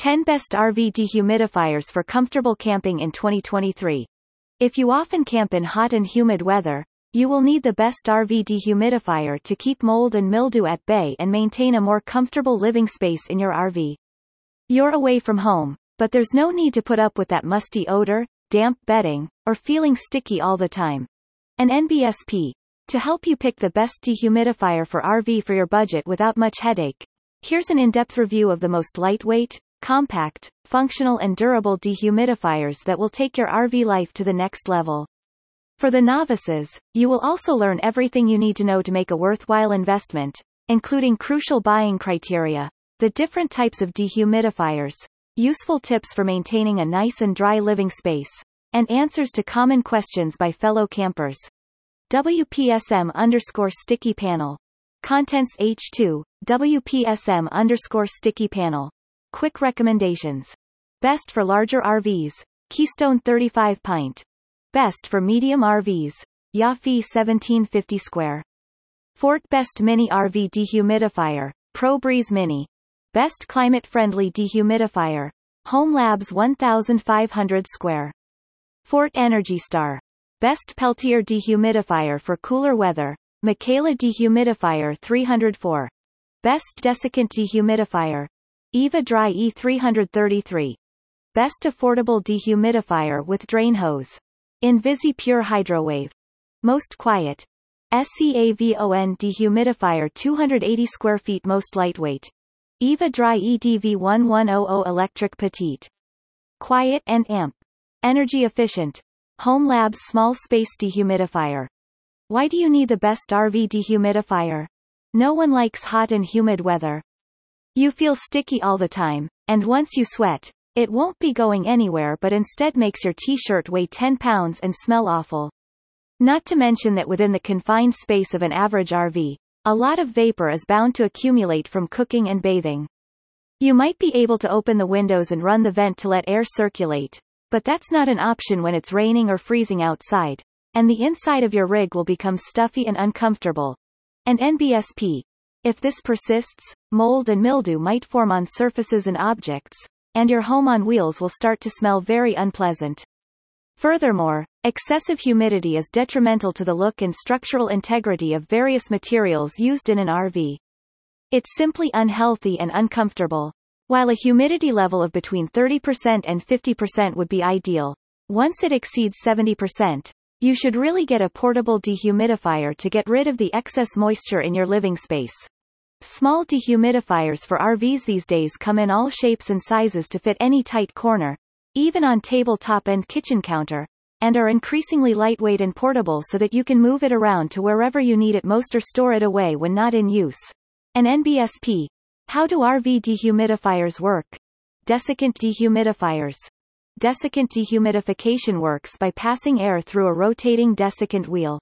10 Best RV Dehumidifiers for Comfortable Camping in 2023. If you often camp in hot and humid weather, you will need the best RV dehumidifier to keep mold and mildew at bay and maintain a more comfortable living space in your RV. You're away from home, but there's no need to put up with that musty odor, damp bedding, or feeling sticky all the time. An NBSP. To help you pick the best dehumidifier for RV for your budget without much headache, here's an in-depth review of the most lightweight, compact, functional and durable dehumidifiers that will take your RV life to the next level. For the novices, you will also learn everything you need to know to make a worthwhile investment, including crucial buying criteria, the different types of dehumidifiers, useful tips for maintaining a nice and dry living space, and answers to common questions by fellow campers. WPSM underscore sticky panel. Contents H2, WPSM underscore sticky panel. Quick recommendations. Best for larger RVs, Keystone 35 pint. Best for medium RVs, Yafi 1750 square. Fort Best Mini RV Dehumidifier, Pro Breeze Mini. Best climate-friendly dehumidifier, Home Labs 1500 square. Fort Energy Star. Best Peltier dehumidifier for cooler weather, Michaela Dehumidifier 304. Best Desiccant dehumidifier, EVA Dry E333. Best affordable dehumidifier with drain hose. Invisi Pure Hydrowave. Most quiet. SEAVON dehumidifier 280 square feet most lightweight. EVA Dry EDV 1100 electric petite. Quiet and amp. Energy efficient. Home Labs small space dehumidifier. Why do you need the best RV dehumidifier? No one likes hot and humid weather. You feel sticky all the time, and once you sweat, it won't be going anywhere but instead makes your t-shirt weigh 10 pounds and smell awful. Not to mention that within the confined space of an average RV, a lot of vapor is bound to accumulate from cooking and bathing. You might be able to open the windows and run the vent to let air circulate, but that's not an option when it's raining or freezing outside, and the inside of your rig will become stuffy and uncomfortable. And NBSP, if this persists, mold and mildew might form on surfaces and objects, and your home on wheels will start to smell very unpleasant. Furthermore, excessive humidity is detrimental to the look and structural integrity of various materials used in an RV. It's simply unhealthy and uncomfortable. While a humidity level of between 30% and 50% would be ideal, once it exceeds 70%, you should really get a portable dehumidifier to get rid of the excess moisture in your living space. Small dehumidifiers for RVs these days come in all shapes and sizes to fit any tight corner, even on tabletop and kitchen counter, and are increasingly lightweight and portable so that you can move it around to wherever you need it most or store it away when not in use. An NBSP. How do RV dehumidifiers work? Desiccant dehumidifiers. Desiccant dehumidification works by passing air through a rotating desiccant wheel.